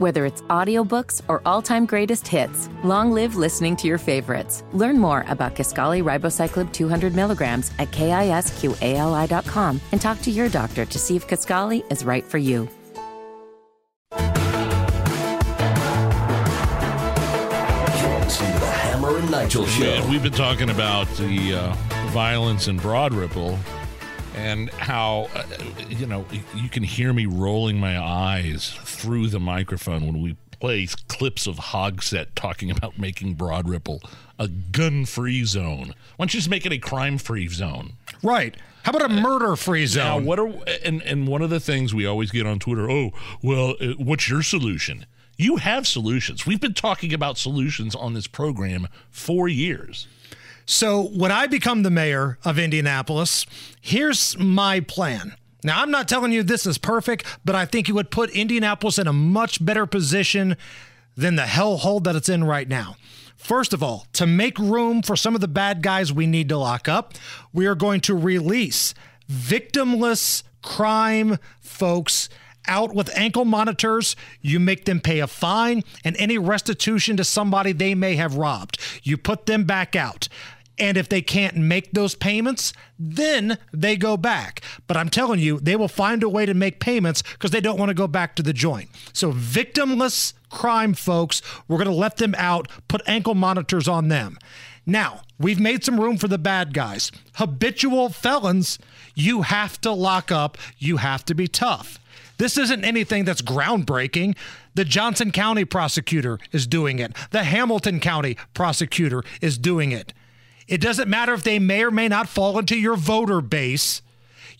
Whether it's audiobooks or all-time greatest hits, long live listening to your favorites. Learn more about Kisqali Ribociclib 200 milligrams at kisqali.com and talk to your doctor to see if Kisqali is right for you. the Hammer and Nigel Show. Man, we've been talking about the uh, violence in Broad Ripple and how, uh, you know, you can hear me rolling my eyes through the microphone when we play clips of Hogsett talking about making Broad Ripple a gun free zone. Why don't you just make it a crime free zone? Right. How about a murder free zone? Now, what are and and one of the things we always get on Twitter? Oh, well, uh, what's your solution? You have solutions. We've been talking about solutions on this program for years. So, when I become the mayor of Indianapolis, here's my plan. Now, I'm not telling you this is perfect, but I think it would put Indianapolis in a much better position than the hellhole that it's in right now. First of all, to make room for some of the bad guys we need to lock up, we are going to release victimless crime folks out with ankle monitors. You make them pay a fine and any restitution to somebody they may have robbed. You put them back out. And if they can't make those payments, then they go back. But I'm telling you, they will find a way to make payments because they don't want to go back to the joint. So, victimless crime folks, we're going to let them out, put ankle monitors on them. Now, we've made some room for the bad guys. Habitual felons, you have to lock up, you have to be tough. This isn't anything that's groundbreaking. The Johnson County prosecutor is doing it. The Hamilton County prosecutor is doing it. It doesn't matter if they may or may not fall into your voter base.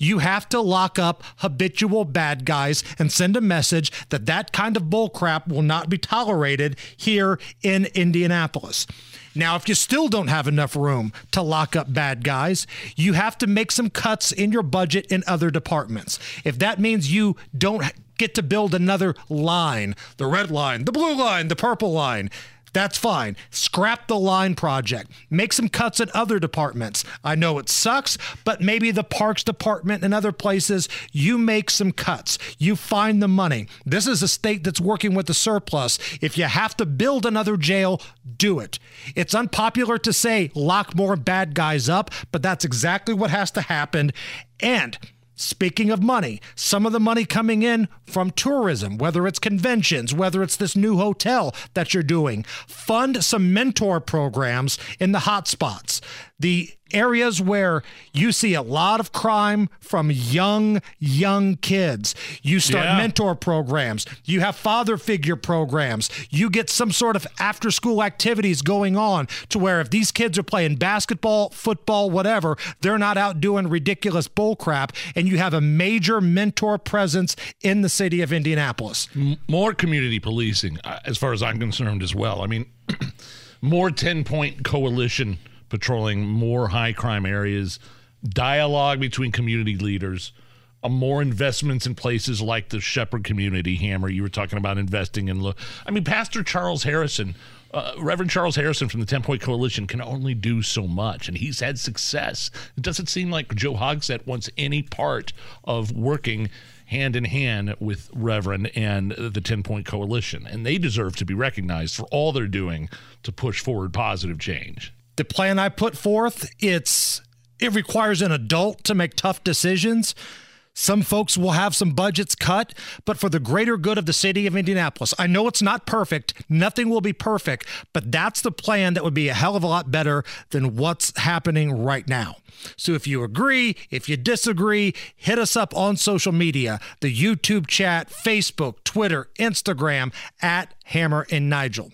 You have to lock up habitual bad guys and send a message that that kind of bullcrap will not be tolerated here in Indianapolis. Now, if you still don't have enough room to lock up bad guys, you have to make some cuts in your budget in other departments. If that means you don't get to build another line, the red line, the blue line, the purple line, that's fine. Scrap the line project. Make some cuts in other departments. I know it sucks, but maybe the parks department and other places, you make some cuts. You find the money. This is a state that's working with the surplus. If you have to build another jail, do it. It's unpopular to say lock more bad guys up, but that's exactly what has to happen. And Speaking of money, some of the money coming in from tourism, whether it's conventions, whether it's this new hotel that you're doing, fund some mentor programs in the hotspots. The areas where you see a lot of crime from young, young kids. You start yeah. mentor programs, you have father figure programs, you get some sort of after school activities going on to where if these kids are playing basketball, football, whatever, they're not out doing ridiculous bull crap, and you have a major mentor presence in the city of Indianapolis. More community policing, uh, as far as I'm concerned, as well. I mean, more 10 point coalition patrolling more high crime areas, dialogue between community leaders, a more investments in places like the Shepherd Community Hammer. You were talking about investing in. Lo- I mean, Pastor Charles Harrison, uh, Reverend Charles Harrison from the Ten Point Coalition can only do so much, and he's had success. It doesn't seem like Joe Hogsett wants any part of working hand in hand with Reverend and the 10 Point Coalition, and they deserve to be recognized for all they're doing to push forward positive change the plan I put forth, it's it requires an adult to make tough decisions. Some folks will have some budgets cut, but for the greater good of the city of Indianapolis, I know it's not perfect. Nothing will be perfect, but that's the plan that would be a hell of a lot better than what's happening right now. So if you agree, if you disagree, hit us up on social media the YouTube chat, Facebook, Twitter, Instagram at Hammer and Nigel.